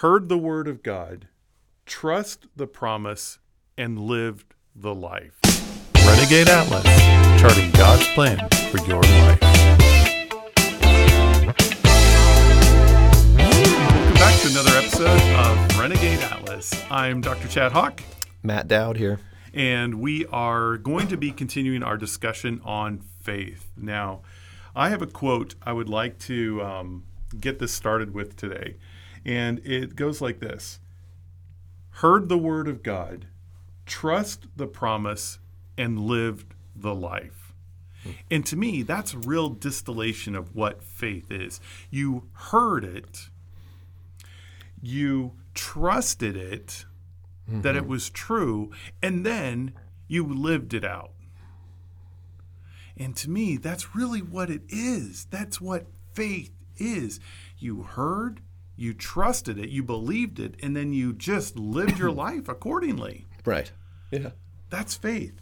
heard the word of God, trust the promise, and lived the life. Renegade Atlas, charting God's plan for your life. Welcome back to another episode of Renegade Atlas. I'm Dr. Chad Hawk. Matt Dowd here. and we are going to be continuing our discussion on faith. Now, I have a quote I would like to um, get this started with today, and it goes like this Heard the word of God, trust the promise, and lived the life. And to me, that's a real distillation of what faith is. You heard it, you trusted it, that it mm-hmm. was true, and then you lived it out. And to me, that's really what it is. That's what faith is. You heard, you trusted it, you believed it, and then you just lived your life accordingly. Right. Yeah. That's faith.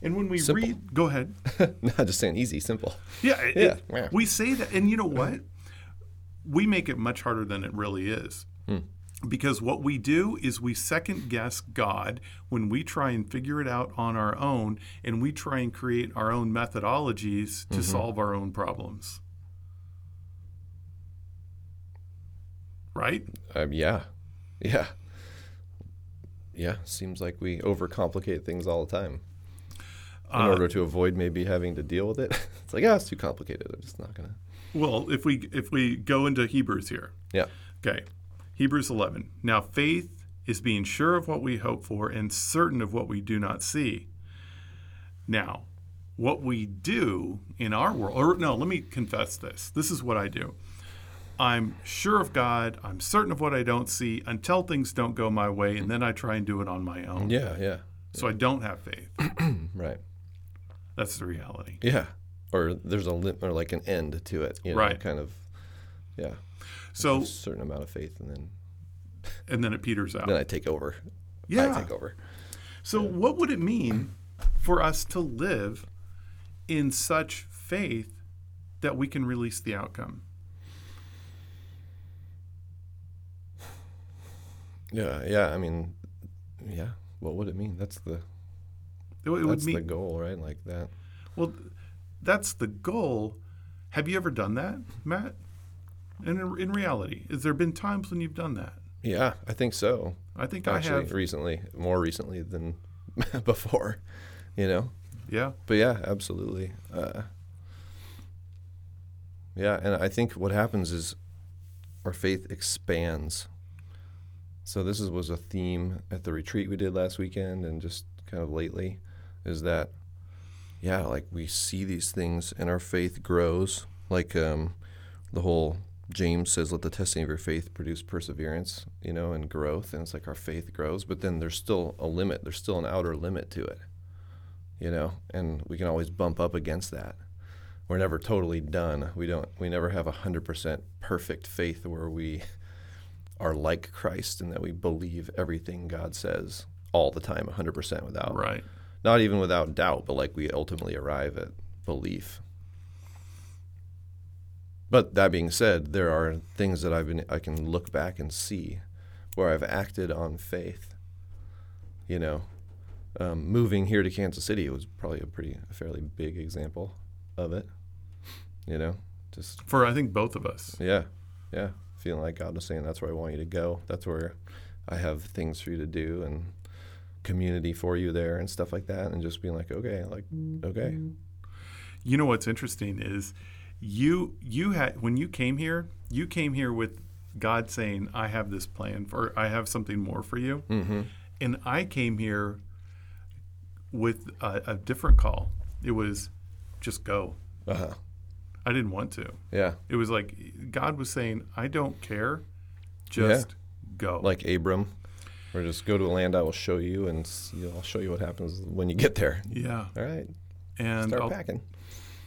And when we Simple. read, go ahead. Not just saying easy, simple. Yeah, it- Yeah. it- we say that, and you know what? We make it much harder than it really is. Hmm. Because what we do is we second guess God when we try and figure it out on our own, and we try and create our own methodologies to mm-hmm. solve our own problems. Right? Um, yeah. Yeah. Yeah. Seems like we overcomplicate things all the time in Uh, order to avoid maybe having to deal with it. it's like, yeah, it's too complicated. I'm just not gonna. Well, if we if we go into Hebrews here, Yeah. Okay. Hebrews 11. Now, faith is being sure of what we hope for and certain of what we do not see. Now, what we do in our world, or no, let me confess this. This is what I do. I'm sure of God. I'm certain of what I don't see until things don't go my way, and then I try and do it on my own. Yeah. Yeah. So I don't have faith. Right. That's the reality. Yeah. Or there's a lim- or like an end to it. You know, Right. Kind of. Yeah. So, A certain amount of faith, and then and then it peters out. then I take over. Yeah. I take over. So, what would it mean for us to live in such faith that we can release the outcome? Yeah. Yeah. I mean, yeah. What would it mean? That's the It, would- it would that's the goal, right? Like that. well, that's the goal. Have you ever done that, Matt? And in, in reality, has there been times when you've done that? Yeah, I think so. I think Actually, I have. recently, more recently than before, you know. Yeah, But yeah, absolutely. Uh, yeah, and I think what happens is our faith expands. So this is, was a theme at the retreat we did last weekend, and just kind of lately, is that yeah, like we see these things, and our faith grows. Like um, the whole James says, "Let the testing of your faith produce perseverance," you know, and growth. And it's like our faith grows, but then there's still a limit. There's still an outer limit to it you know, and we can always bump up against that. We're never totally done. We don't. We never have a hundred percent perfect faith where we are like Christ and that we believe everything God says all the time, a hundred percent without, right. not even without doubt, but like we ultimately arrive at belief. But that being said, there are things that I've been I can look back and see where I've acted on faith. You know, um, moving here to Kansas City was probably a pretty a fairly big example of it. You know, just For I think both of us. yeah, yeah, feeling like God was saying that's where I want you to go. That's where I have things for you to do and community for you there and stuff like that. And just being like, okay, like okay, You know what's interesting is you you had when you came here, you came here with God saying, "I have this plan for I have something more for you," mm-hmm. and I came here with a, a different call. It was just go. uh-huh. I didn't want to. yeah, It was like God was saying, "I don't care, just go." like Abram. Or just go to a land I will show you, and you know, I'll show you what happens when you get there. yeah, All right, and start I'll, packing.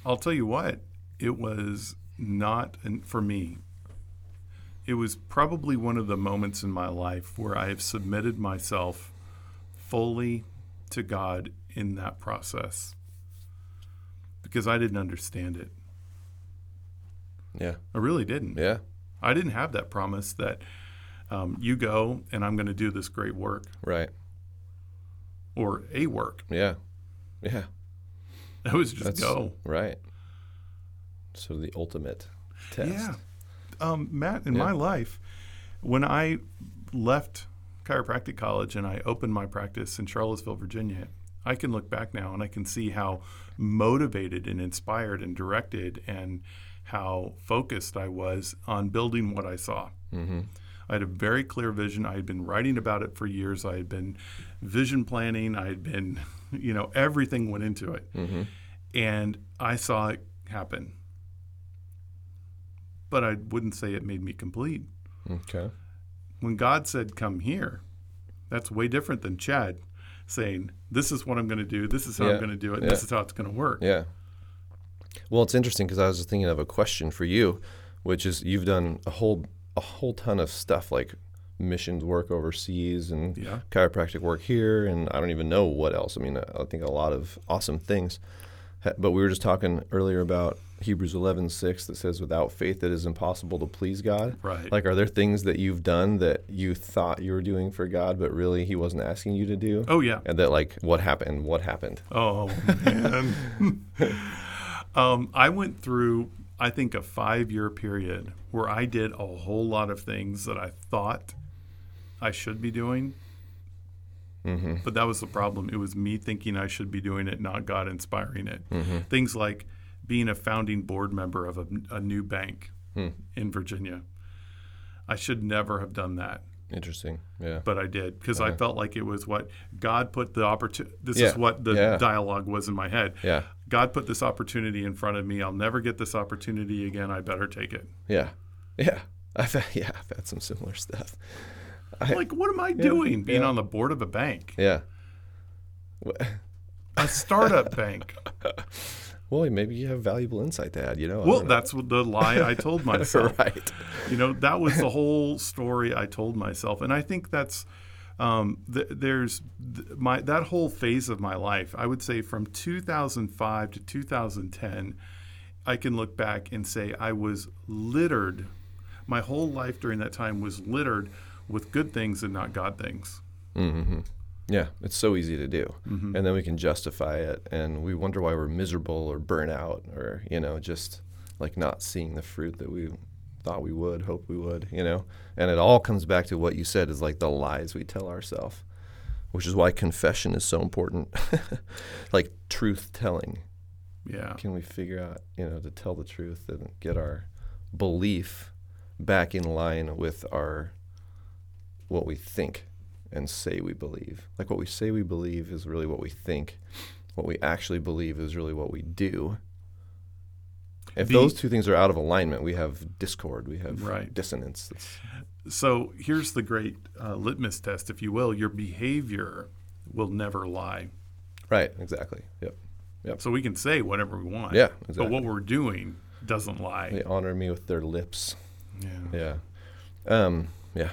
I'll tell you what, it was not an, for me. It was probably one of the moments in my life where I have submitted myself fully to God in that process because I didn't understand it. Yeah, I really didn't. yeah, I didn't have that promise that um, you go and I'm going to do this great work Right. or a work. Yeah. Yeah. It was just That's go. right. So the ultimate test. Yeah. Um, Matt, in Yeah. my life, when I left chiropractic college and I opened my practice in Charlottesville, Virginia, I can look back now and I can see how motivated and inspired and directed and how focused I was on building what I saw. Mm-hmm. I had a very clear vision. I had been writing about it for years. I had been vision planning. I had been, you know, everything went into it. Mm-hmm. And I saw it happen. But I wouldn't say it made me complete. Okay. When God said, Come here, that's way different than Chad saying, This is what I'm going to do. This is how Yeah. I'm going to do it. Yeah. This is how it's going to work. Yeah. Well, it's interesting because I was thinking of a question for you, which is you've done a whole a whole ton of stuff like missions work overseas and Yeah. chiropractic work here, and I don't even know what else. I mean, I think a lot of awesome things. But we were just talking earlier about Hebrews 11:6 that says, "Without faith, it is impossible to please God." Right. Like, are there things that you've done that you thought you were doing for God, but really He wasn't asking you to do? oh, yeah. And that, like, what happened? What happened? Oh man. um, I went through, I think, a five-year period where I did a whole lot of things that I thought I should be doing, Mm-hmm. but that was the problem. It was me thinking I should be doing it, not God inspiring it. Things like being a founding board member of a, a new bank Hmm. in Virginia. I should never have done that Interesting. Yeah. but I did because I felt like it was what God put the opportunity. This Yeah, is what the yeah. dialogue was in my head. Yeah. God put this opportunity in front of me. I'll never get this opportunity again. I better take it. Yeah. Yeah. I've had, yeah, I've had some similar stuff. I, Like, what am I doing being on the board of a bank, yeah. A startup bank? Well, maybe you have valuable insight to add, you know? Well, know. that's the lie I told myself. right. You know, that was the whole story I told myself, and I think that's um, th- there's th- my that whole phase of my life. I would say from 2005 to 2010, I can look back and say I was littered. My whole life during that time was littered with good things and not God things. Mm-hmm. Yeah, it's so easy to do. Mm-hmm. And then we can justify it and we wonder why we're miserable or burnt out or, you know, just like not seeing the fruit that we thought we would, hope we would, you know? And it all comes back to what you said is like the lies we tell ourselves, which is why confession is so important. like truth telling. Yeah, Can we figure out, you know, to tell the truth and get our belief back in line with our what we think and say we believe. Like what we say we believe is really what we think. What we actually believe is really what we do. If The- those two things are out of alignment, we have discord, we have Right. dissonance. It's, So here's the great uh, litmus test, if you will. Your behavior will never lie. right, exactly. Yep. Yep. So we can say whatever we want. Yeah, exactly. But what we're doing doesn't lie. They honor me with their lips. Yeah. Yeah. Um, yeah.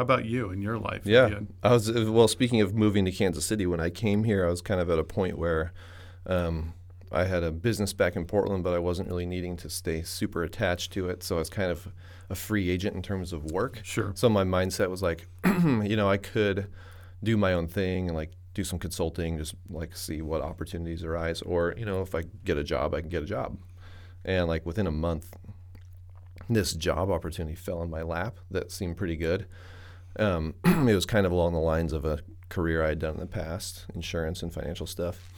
How about you in your life? Yeah? I was uh, well. Speaking of moving to Kansas City, when I came here, I was kind of at a point where um, I had a business back in Portland, but I wasn't really needing to stay super attached to it. So I was kind of a free agent in terms of work. Sure. So my mindset was like, you know, I could do my own thing and like do some consulting, just like see what opportunities arise, or you know, if I get a job, I can get a job. And like within a month, this job opportunity fell in my lap that seemed pretty good. Um, it was kind of along the lines of a career I'd done in the past, insurance and financial stuff.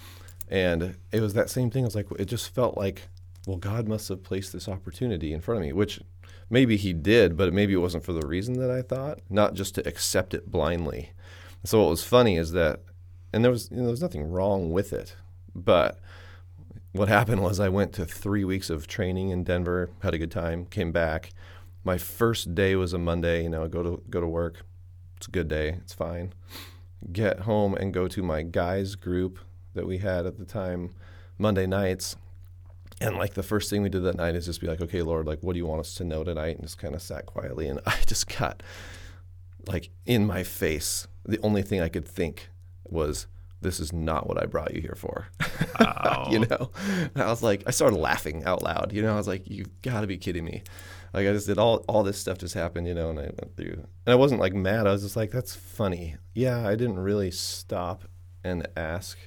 And it was that same thing. I was like, it just felt like, well, God must have placed this opportunity in front of me, which maybe He did, but maybe it wasn't for the reason that I thought, not just to accept it blindly. So what was funny is that, and there was you know, there was nothing wrong with it, but what happened was I went to three weeks of training in Denver, had a good time, came back. My first day was a Monday. You know, go to go to work. It's a good day. It's fine. Get home and go to my guys group that we had at the time, Monday nights. And like the first thing we did that night is just be like, okay, Lord, like, what do you want us to know tonight? And just kind of sat quietly. And I just got like in my face. The only thing I could think was, this is not what I brought you here for. Wow. you know, and I was like, I started laughing out loud. You know, I was like, you've got to be kidding me. Like I just did all all this stuff just happened, you know, and I went through. And I wasn't like mad. I was just like, that's funny. Yeah, I didn't really stop and ask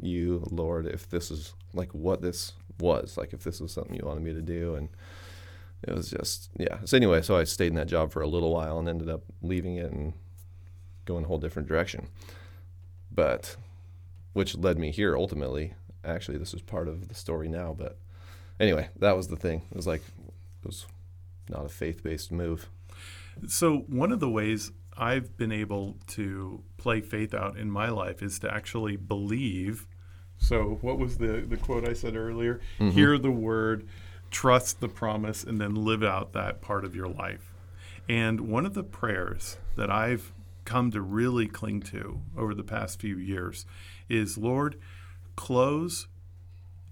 you, Lord, if this is like what this was, like if this was something you wanted me to do, and it was just yeah. So anyway, so I stayed in that job for a little while and ended up leaving it and going a whole different direction. But which led me here ultimately. Actually, this is part of the story now, but anyway, that was the thing. It was like it was not a faith-based move. So one of the ways I've been able to play faith out in my life is to actually believe. So what was the the quote I said earlier? Mm-hmm. Hear the word, trust the promise, and then live out that part of your life. And one of the prayers that I've come to really cling to over the past few years is Lord, close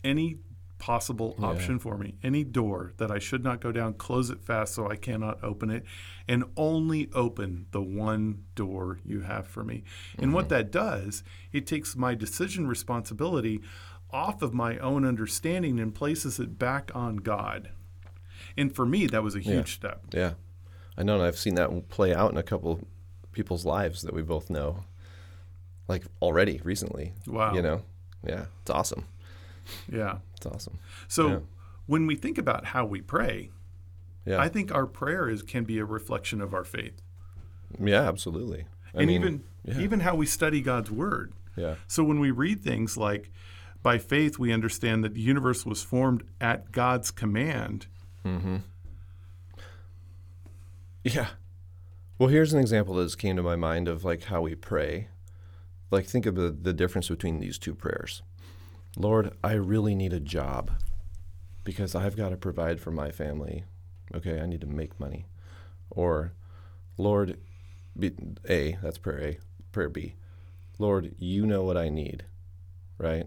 any possible Yeah. option for me, any door that I should not go down, close it fast so I cannot open it, and only open the one door you have for me. And what mm-hmm. that does, it takes my decision responsibility off of my own understanding and places it back on God. And for me, that was a huge Yeah. step. Yeah, I know. And I've seen that play out in a couple people's lives that we both know, like already recently. Wow. You know, yeah, it's awesome. Yeah. It's awesome. So Yeah. when we think about how we pray, Yeah, I think our prayer is can be a reflection of our faith. yeah, absolutely. I and mean, even yeah. even how we study God's word. yeah, So when we read things like by faith we understand that the universe was formed at God's command. Mhm. yeah. Well, here's an example that came to my mind of like how we pray. Like, think of the, the difference between these two prayers. Lord, I really need a job because I've got to provide for my family. Okay, I need to make money. Or, Lord, B, A, that's prayer A. Prayer B, Lord, you know what I need, right?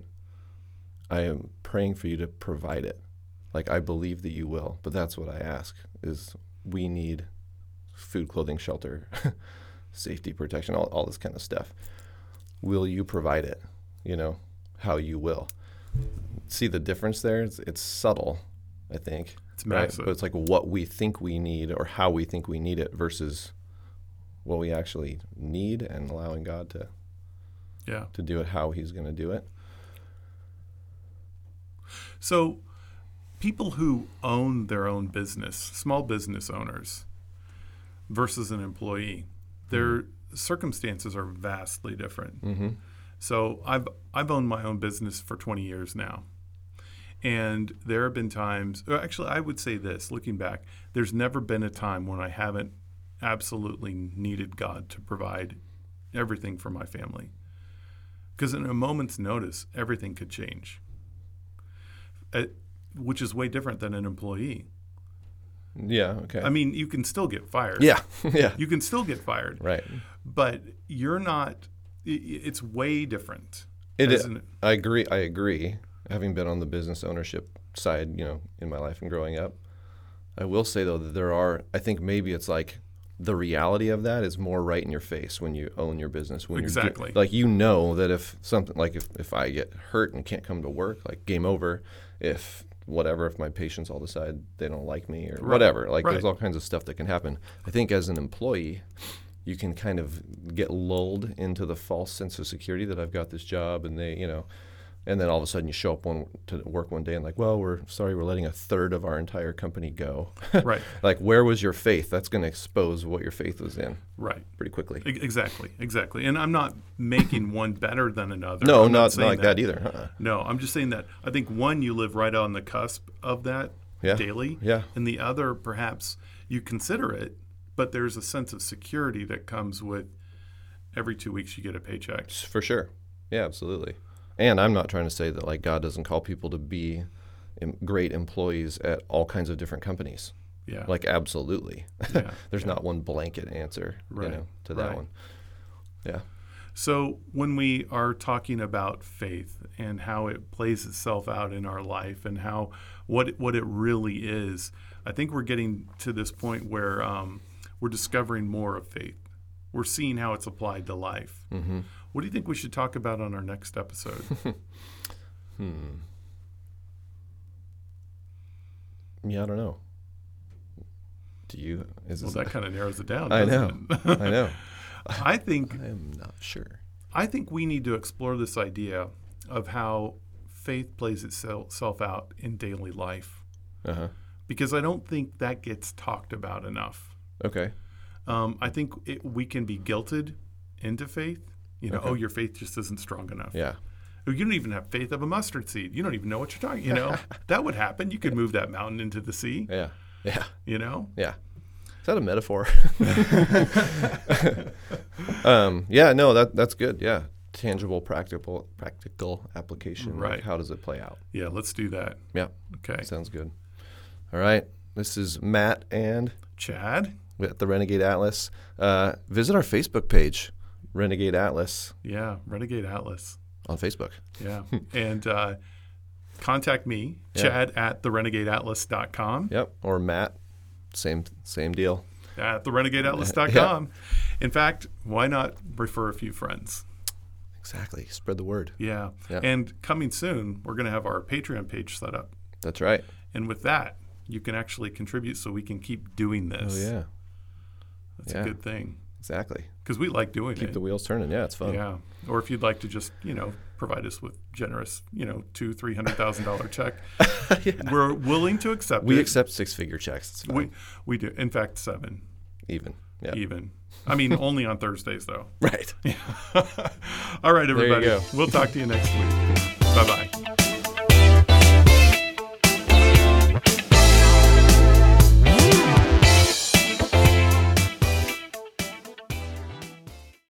I am praying for you to provide it. Like, I believe that you will, but that's what I ask is we need food, clothing, shelter, safety, protection, all, all this kind of stuff. Will you provide it? You know, how you will. See the difference there? It's, it's subtle, I think. It's right? massive. But it's like what we think we need or how we think we need it versus what we actually need and allowing God to, Yeah. to do it how He's going to do it. So people who own their own business, small business owners versus an employee, their circumstances are vastly different. Mm-hmm. So I've I've owned my own business for 20 years now. And there have been times, or actually, I would say this looking back, there's never been a time when I haven't absolutely needed God to provide everything for my family. Because in a moment's notice, everything could change, Uh, which is way different than an employee. Yeah. Okay. I mean, you can still get fired. yeah. yeah. You can still get fired, Right. but you're not, it's way different. It as I agree. I agree. Having been on the business ownership side, you know, in my life and growing up, I will say though that there are. I think maybe it's like the reality of that is more right in your face when you own your business. When Exactly. like you know that if something like if, if I get hurt and can't come to work, like game over. If whatever, if my patients all decide they don't like me or Right. whatever, like Right. there's all kinds of stuff that can happen. I think as an employee, you can kind of get lulled into the false sense of security that I've got this job and they, you know, and then all of a sudden you show up one to work one day and like, well, we're sorry, we're letting a third of our entire company go. Right. like, where was your faith? That's going to expose what your faith was in Right. pretty quickly. E- Exactly, exactly. And I'm not making one better than another. No, I'm not, not saying like that, either. Uh-uh. No, I'm just saying that I think one, you live right on the cusp of that Yeah. daily. Yeah. And the other, perhaps you consider it, but there's a sense of security that comes with every two weeks you get a paycheck. For sure. Yeah, absolutely. And I'm not trying to say that like God doesn't call people to be great employees at all kinds of different companies. Yeah. Like absolutely. Yeah, There's not one blanket answer, Right, you know, to that right. one. Yeah. So, when we are talking about faith and how it plays itself out in our life and how what it- what it really is, I think we're getting to this point where um, we're discovering more of faith. We're seeing how it's applied to life. Mm-hmm. What do you think we should talk about on our next episode? Hmm. Yeah, I don't know. Do you? Is Well, that kind of narrows it down. I know. it? I know. I think I am not sure. I think we need to explore this idea of how faith plays itself out in daily life Uh huh. because I don't think that gets talked about enough. Okay. Um, I think it, we can be guilted into faith. You know, Okay. oh, your faith just isn't strong enough. Yeah. Oh, You don't even have faith of a mustard seed. You don't even know what you're talking. You know, that would happen. You could move that mountain into the sea. Yeah. Yeah. You know, Yeah. Is that a metaphor? um, yeah, no, that that's good. Yeah. Tangible, practical practical application. Like, Right. how does it play out? yeah. Let's do that. Yeah. Okay, Sounds good. All right. This is Matt and Chad. At the Renegade Atlas. Uh, visit our Facebook page, Renegade Atlas, Yeah, Renegade Atlas. on Facebook. Yeah, and uh, contact me, Yeah. Chad at therenegadeatlas.com. Yep. Or Matt. Same same deal. At therenegadeatlas.com. In fact, why not refer a few friends? Exactly. Spread the word. Yeah. Yeah. And coming soon, we're going to have our Patreon page set up. That's right. And with that, you can actually contribute so we can keep doing Oh this. yeah. That's Yeah. a good thing Exactly. because we like doing Keep it. Keep the wheels turning. Yeah, it's fun. Yeah. Or if you'd like to just, you know, provide us with generous, you know, two, three hundred thousand dollar check, we're willing to accept We it. accept six figure checks. We we do. In fact, seven Even. Yeah. even. I mean, only on Thursdays though. Right. Yeah. All right, everybody. We'll talk to you next week. Bye bye.